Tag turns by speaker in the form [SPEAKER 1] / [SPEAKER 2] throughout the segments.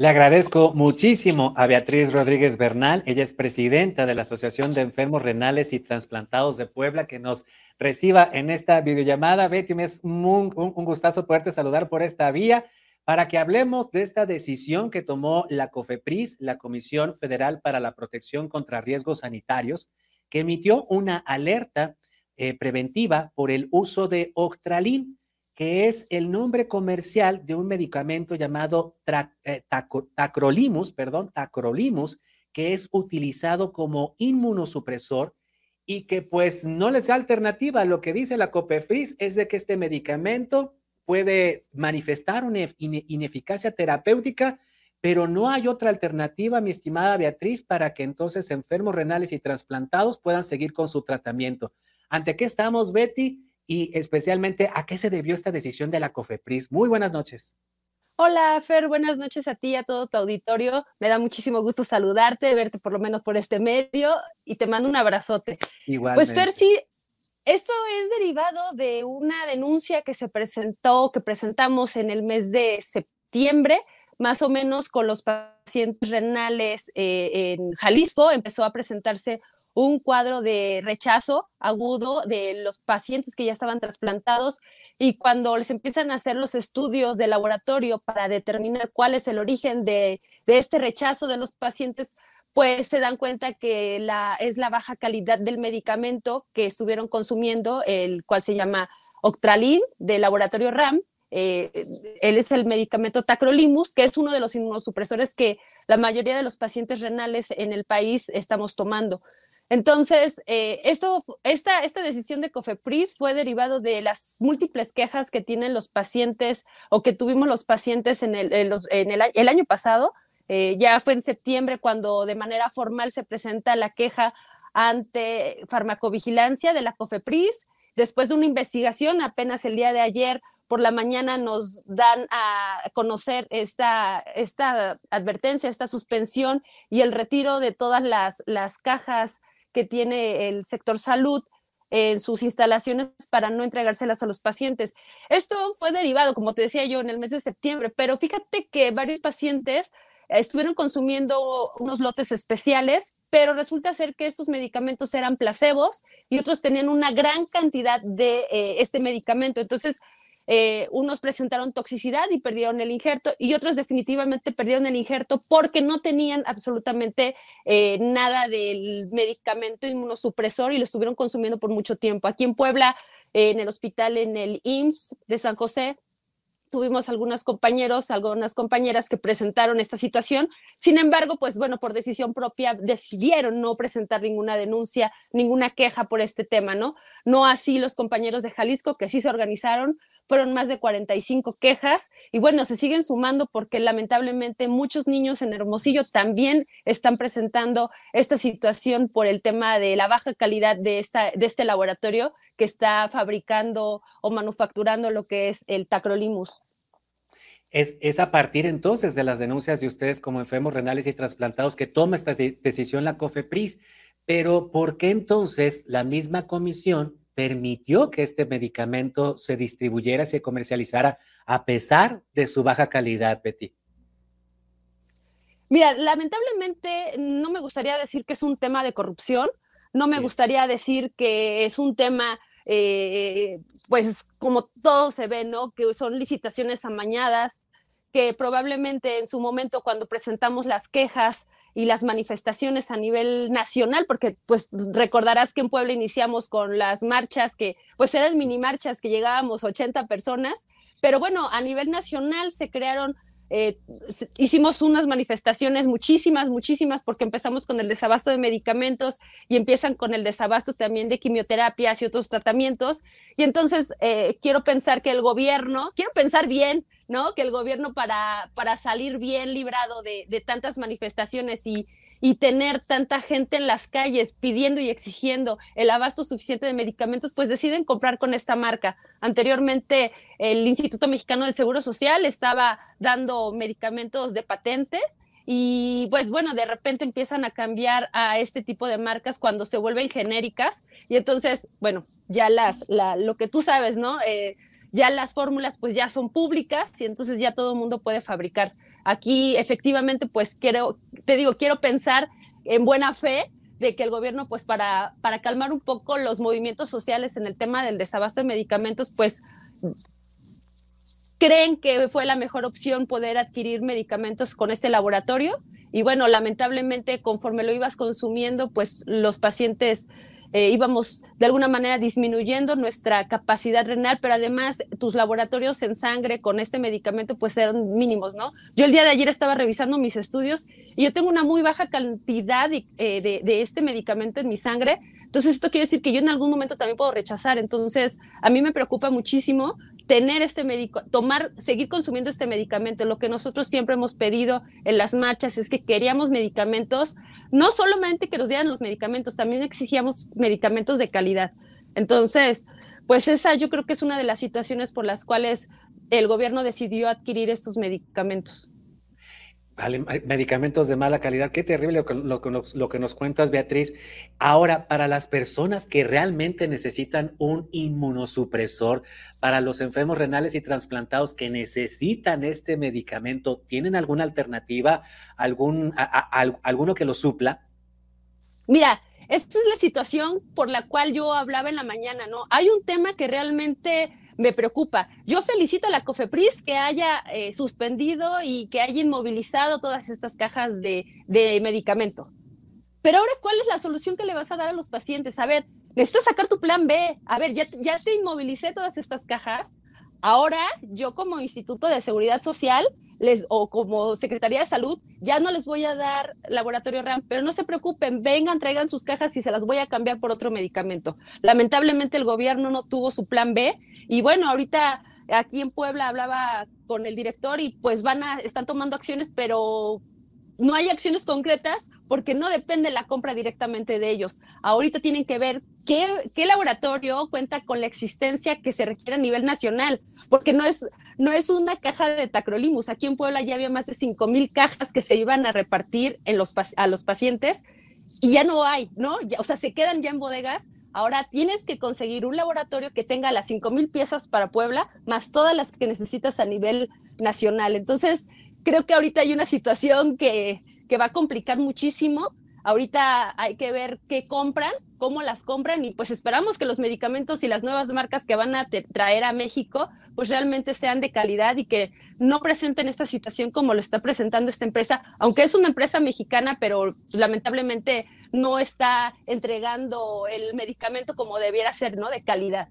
[SPEAKER 1] Le agradezco muchísimo a Beatriz Rodríguez Bernal. Ella es presidenta de la Asociación de Enfermos Renales y Transplantados de Puebla, que nos reciba en esta videollamada. Betty, me es un, un gustazo poderte saludar por esta vía para que hablemos de esta decisión que tomó la COFEPRIS, la Comisión Federal para la Protección contra Riesgos Sanitarios, que emitió una alerta eh, preventiva por el uso de Octralin que es el nombre comercial de un medicamento llamado eh, tacrolimus, perdón, tacrolimus, que es utilizado como inmunosupresor y que pues no les da alternativa. Lo que dice la COPEFRIS es de que este medicamento puede manifestar una ineficacia terapéutica, pero no hay otra alternativa, mi estimada Beatriz, para que entonces enfermos renales y trasplantados puedan seguir con su tratamiento. ¿Ante qué estamos, Betty? Y especialmente a qué se debió esta decisión de la COFEPRIS. Muy buenas noches.
[SPEAKER 2] Hola, Fer, buenas noches a ti y a todo tu auditorio. Me da muchísimo gusto saludarte, verte por lo menos por este medio y te mando un abrazote. Igual. Pues, Fer, sí, esto es derivado de una denuncia que se presentó, que presentamos en el mes de septiembre, más o menos con los pacientes renales eh, en Jalisco. Empezó a presentarse un cuadro de rechazo agudo de los pacientes que ya estaban trasplantados y cuando les empiezan a hacer los estudios de laboratorio para determinar cuál es el origen de, este rechazo de los pacientes, pues se dan cuenta que la, es la baja calidad del medicamento que estuvieron consumiendo, el cual se llama Octralin del laboratorio RAM. Eh, él es el medicamento tacrolimus, que es uno de los inmunosupresores que la mayoría de los pacientes renales en el país estamos tomando. Entonces, eh, esto, esta, esta decisión de COFEPRIS fue derivado de las múltiples quejas que tienen los pacientes o que tuvimos los pacientes en el, el, año pasado. Eh, ya fue en septiembre cuando de manera formal se presenta la queja ante farmacovigilancia de la COFEPRIS. Después de una investigación, apenas el día de ayer por la mañana nos dan a conocer esta, esta advertencia, esta suspensión y el retiro de todas las, las cajas que tiene el sector salud en sus instalaciones para no entregárselas a los pacientes. Esto fue derivado, como te decía yo, en el mes de septiembre, pero fíjate que varios pacientes estuvieron consumiendo unos lotes especiales, pero resulta ser que estos medicamentos eran placebos y otros tenían una gran cantidad de eh, este medicamento. Entonces, eh, unos presentaron toxicidad y perdieron el injerto y otros definitivamente perdieron el injerto porque no tenían absolutamente eh, nada del medicamento inmunosupresor y lo estuvieron consumiendo por mucho tiempo. Aquí en Puebla, en el hospital, en el IMSS de San José, tuvimos algunos compañeros, algunas compañeras que presentaron esta situación. Sin embargo, pues bueno, por decisión propia decidieron no presentar ninguna denuncia, ninguna queja por este tema, ¿no? No así los compañeros de Jalisco que sí se organizaron, fueron más de 45 quejas y bueno, se siguen sumando porque lamentablemente muchos niños en Hermosillo también están presentando esta situación por el tema de la baja calidad de, esta, de este laboratorio que está fabricando o manufacturando lo que es el tacrolimus.
[SPEAKER 1] Es, es, a partir entonces de las denuncias de ustedes como enfermos renales y trasplantados que toma esta decisión la COFEPRIS. Pero ¿por qué entonces la misma comisión permitió que este medicamento se distribuyera, se comercializara a pesar de su baja calidad, Betty?
[SPEAKER 2] Mira, lamentablemente no me gustaría decir que es un tema de corrupción, no me gustaría decir que es un tema, eh, pues como todo se ve, ¿no? Que son licitaciones amañadas, que probablemente en su momento cuando presentamos las quejas y las manifestaciones a nivel nacional, porque pues recordarás que en Puebla iniciamos con las marchas que pues eran mini marchas que llegábamos 80 personas, pero bueno, a nivel nacional se crearon eh, hicimos unas manifestaciones, muchísimas, muchísimas, porque empezamos con el desabasto de medicamentos y empiezan con el desabasto también de quimioterapias y otros tratamientos. Y entonces eh, quiero pensar que el gobierno, quiero pensar bien, ¿no? Que el gobierno para, para salir bien librado de, de tantas manifestaciones y, y tener tanta gente en las calles pidiendo y exigiendo el abasto suficiente de medicamentos, pues deciden comprar con esta marca. Anteriormente, el Instituto Mexicano del Seguro Social estaba dando medicamentos de patente y pues bueno, de repente empiezan a cambiar a este tipo de marcas cuando se vuelven genéricas y entonces, bueno, ya las, lo que tú sabes, ¿no? Eh, ya las fórmulas pues ya son públicas y entonces ya todo el mundo puede fabricar aquí efectivamente, pues quiero, te digo, quiero pensar en buena fe de que el gobierno, pues para, para calmar un poco los movimientos sociales en el tema del desabasto de medicamentos, pues creen que fue la mejor opción poder adquirir medicamentos con este laboratorio. Y bueno, lamentablemente conforme lo ibas consumiendo, pues los pacientes eh, íbamos de alguna manera disminuyendo nuestra capacidad renal, pero además tus laboratorios en sangre con este medicamento pues eran mínimos, ¿no? Yo el día de ayer estaba revisando mis estudios y yo tengo una muy baja cantidad de, eh, este medicamento en mi sangre, entonces esto quiere decir que yo en algún momento también puedo rechazar, entonces a mí me preocupa muchísimo tener este médico, tomar, seguir consumiendo este medicamento. Lo que nosotros siempre hemos pedido en las marchas es que queríamos medicamentos, no solamente que nos dieran los medicamentos, también exigíamos medicamentos de calidad. Entonces, pues esa yo creo que es una de las situaciones por las cuales el gobierno decidió adquirir estos medicamentos
[SPEAKER 1] medicamentos de mala calidad. Qué terrible lo que, nos cuentas, Beatriz. Ahora, para las personas que realmente necesitan un inmunosupresor, para los enfermos renales y trasplantados que necesitan este medicamento, ¿tienen alguna alternativa, algún, alguno que lo supla?
[SPEAKER 2] Mira, esta es la situación por la cual yo hablaba en la mañana, ¿no? Hay un tema que realmente me preocupa. Yo felicito a la COFEPRIS que haya eh, suspendido y que haya inmovilizado todas estas cajas de, de medicamento. Pero ahora, ¿cuál es la solución que le vas a dar a los pacientes? A ver, necesito sacar tu plan B. A ver, ya, ya te inmovilicé todas estas cajas. Ahora, yo como Instituto de Seguridad Social les, o como Secretaría de Salud, ya no les voy a dar laboratorio RAM, pero no se preocupen, vengan, traigan sus cajas y se las voy a cambiar por otro medicamento. Lamentablemente el gobierno no tuvo su plan B y bueno, ahorita aquí en Puebla hablaba con el director y pues van a, están tomando acciones, pero no hay acciones concretas porque no depende la compra directamente de ellos. Ahorita tienen que ver qué, qué, laboratorio cuenta con la existencia que se requiere a nivel nacional, porque no es, no es una caja de tacrolimus. Aquí en Puebla ya había más de 5 mil cajas que se iban a repartir en los, a los pacientes y ya no hay, ¿no? o sea, se quedan ya en bodegas. Ahora tienes que conseguir un laboratorio que tenga las 5 mil piezas para Puebla, más todas las que necesitas a nivel nacional. Entonces, creo que ahorita hay una situación que, que va a complicar muchísimo. Ahorita hay que ver qué compran, cómo las compran y pues esperamos que los medicamentos y las nuevas marcas que van a traer a México pues realmente sean de calidad y que no presenten esta situación como lo está presentando esta empresa, aunque es una empresa mexicana, pero lamentablemente no está entregando el medicamento como debiera ser, ¿no? De calidad.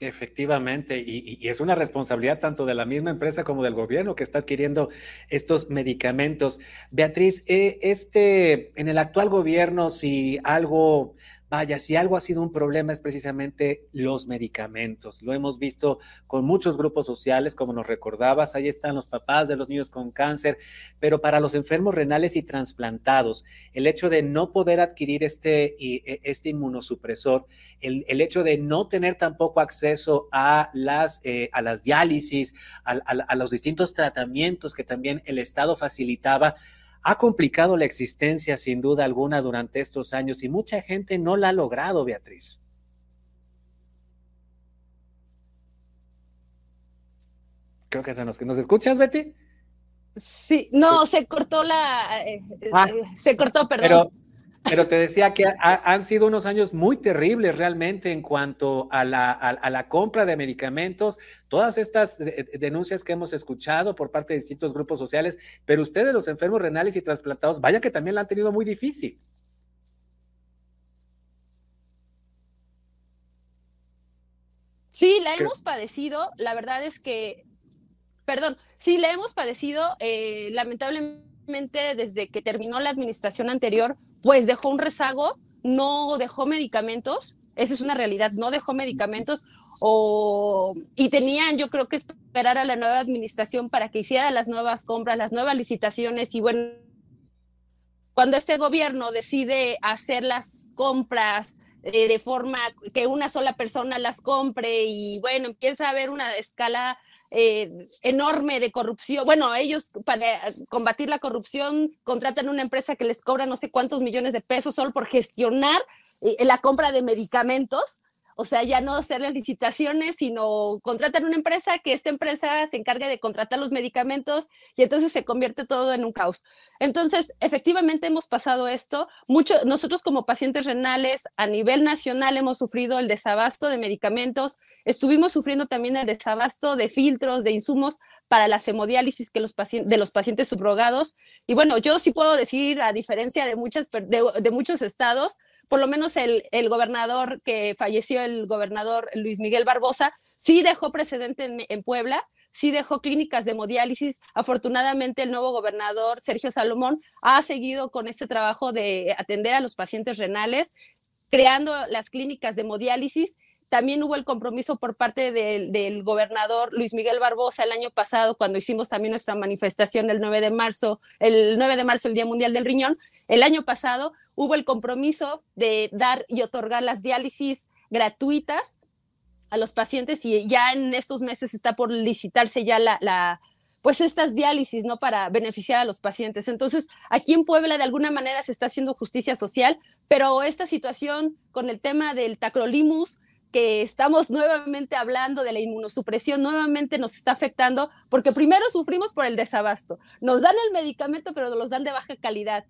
[SPEAKER 1] Efectivamente, y, es una responsabilidad tanto de la misma empresa como del gobierno que está adquiriendo estos medicamentos. Beatriz, eh, este, en el actual gobierno, si algo Vaya, si algo ha sido un problema es precisamente los medicamentos. Lo hemos visto con muchos grupos sociales, como nos recordabas, ahí están los papás de los niños con cáncer, pero para los enfermos renales y trasplantados, el hecho de no poder adquirir este, e, este inmunosupresor, el, hecho de no tener tampoco acceso a las, eh, a las diálisis, a los distintos tratamientos que también el Estado facilitaba, ha complicado la existencia sin duda alguna durante estos años y mucha gente no la ha logrado, Beatriz. Creo que se nos, ¿nos escuchas, Betty?
[SPEAKER 2] Sí, no, se cortó la, eh, ah, eh, se cortó, perdón.
[SPEAKER 1] Pero te decía que han sido unos años muy terribles realmente en cuanto a la, compra de medicamentos, todas estas denuncias que hemos escuchado por parte de distintos grupos sociales, pero ustedes los enfermos renales y trasplantados, vaya que también la han tenido muy difícil.
[SPEAKER 2] Sí, la hemos padecido, la verdad es que, perdón, sí, la hemos padecido, eh, lamentablemente desde que terminó la administración anterior, pues dejó un rezago, no dejó medicamentos, esa es una realidad, no dejó medicamentos o, y tenían yo creo que esperar a la nueva administración para que hiciera las nuevas compras, las nuevas licitaciones y bueno, cuando este gobierno decide hacer las compras eh, de forma que una sola persona las compre y bueno, empieza a haber una escala eh, enorme de corrupción. Bueno, ellos para combatir la corrupción contratan una empresa que les cobra no sé cuántos millones de pesos solo por gestionar eh, la compra de medicamentos. O sea, ya no hacer las licitaciones, sino contratar una empresa, que esta empresa se encargue de contratar los medicamentos y entonces se convierte todo en un caos. Entonces, efectivamente hemos pasado esto. Mucho, nosotros como pacientes renales a nivel nacional hemos sufrido el desabasto de medicamentos, estuvimos sufriendo también el desabasto de filtros, de insumos para la hemodiálisis que los de los pacientes subrogados. Y bueno, yo sí puedo decir, a diferencia de, muchas, de muchos estados, por lo menos el, gobernador que falleció, el gobernador Luis Miguel Barbosa, sí dejó precedente en, Puebla, sí dejó clínicas de hemodiálisis. Afortunadamente, el nuevo gobernador Sergio Salomón ha seguido con este trabajo de atender a los pacientes renales, creando las clínicas de hemodiálisis. También hubo el compromiso por parte del, del, gobernador Luis Miguel Barbosa el año pasado, cuando hicimos también nuestra manifestación el 9 de marzo, el 9 de marzo, el Día Mundial del Riñón. El año pasado hubo el compromiso de dar y otorgar las diálisis gratuitas a los pacientes y ya en estos meses está por licitarse ya la, pues estas diálisis, ¿no? Para beneficiar a los pacientes. Entonces, aquí en Puebla de alguna manera se está haciendo justicia social, pero esta situación con el tema del tacrolimus, que estamos nuevamente hablando de la inmunosupresión, nuevamente nos está afectando, porque primero sufrimos por el desabasto. Nos dan el medicamento, pero nos los dan de baja calidad.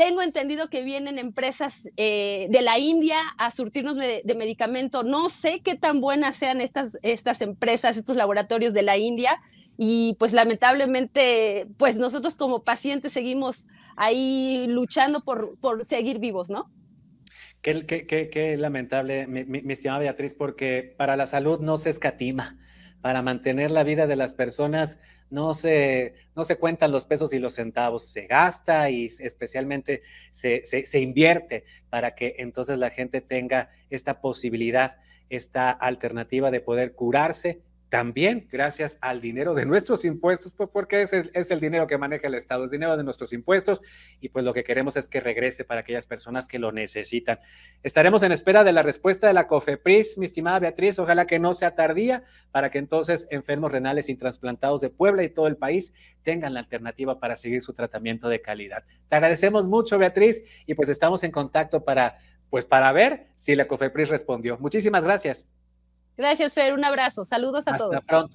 [SPEAKER 2] Tengo entendido que vienen empresas eh, de la India a surtirnos de, medicamento. No sé qué tan buenas sean estas, estas empresas, estos laboratorios de la India. Y pues lamentablemente, pues nosotros como pacientes seguimos ahí luchando por, por seguir vivos, ¿no?
[SPEAKER 1] Qué, qué, qué, lamentable, mi, mi, estimada Beatriz, porque para la salud no se escatima para mantener la vida de las personas no se, no se cuentan los pesos y los centavos, se gasta y especialmente se, se, invierte para que entonces la gente tenga esta posibilidad, esta alternativa de poder curarse también gracias al dinero de nuestros impuestos, pues porque es, es, el dinero que maneja el Estado, es dinero de nuestros impuestos y pues lo que queremos es que regrese para aquellas personas que lo necesitan. Estaremos en espera de la respuesta de la COFEPRIS, mi estimada Beatriz, ojalá que no sea tardía para que entonces enfermos renales y trasplantados de Puebla y todo el país tengan la alternativa para seguir su tratamiento de calidad. Te agradecemos mucho, Beatriz, y pues estamos en contacto para, pues para ver si la COFEPRIS respondió. Muchísimas gracias.
[SPEAKER 2] Gracias, Fer. Un abrazo. Saludos a Hasta todos. Pronto.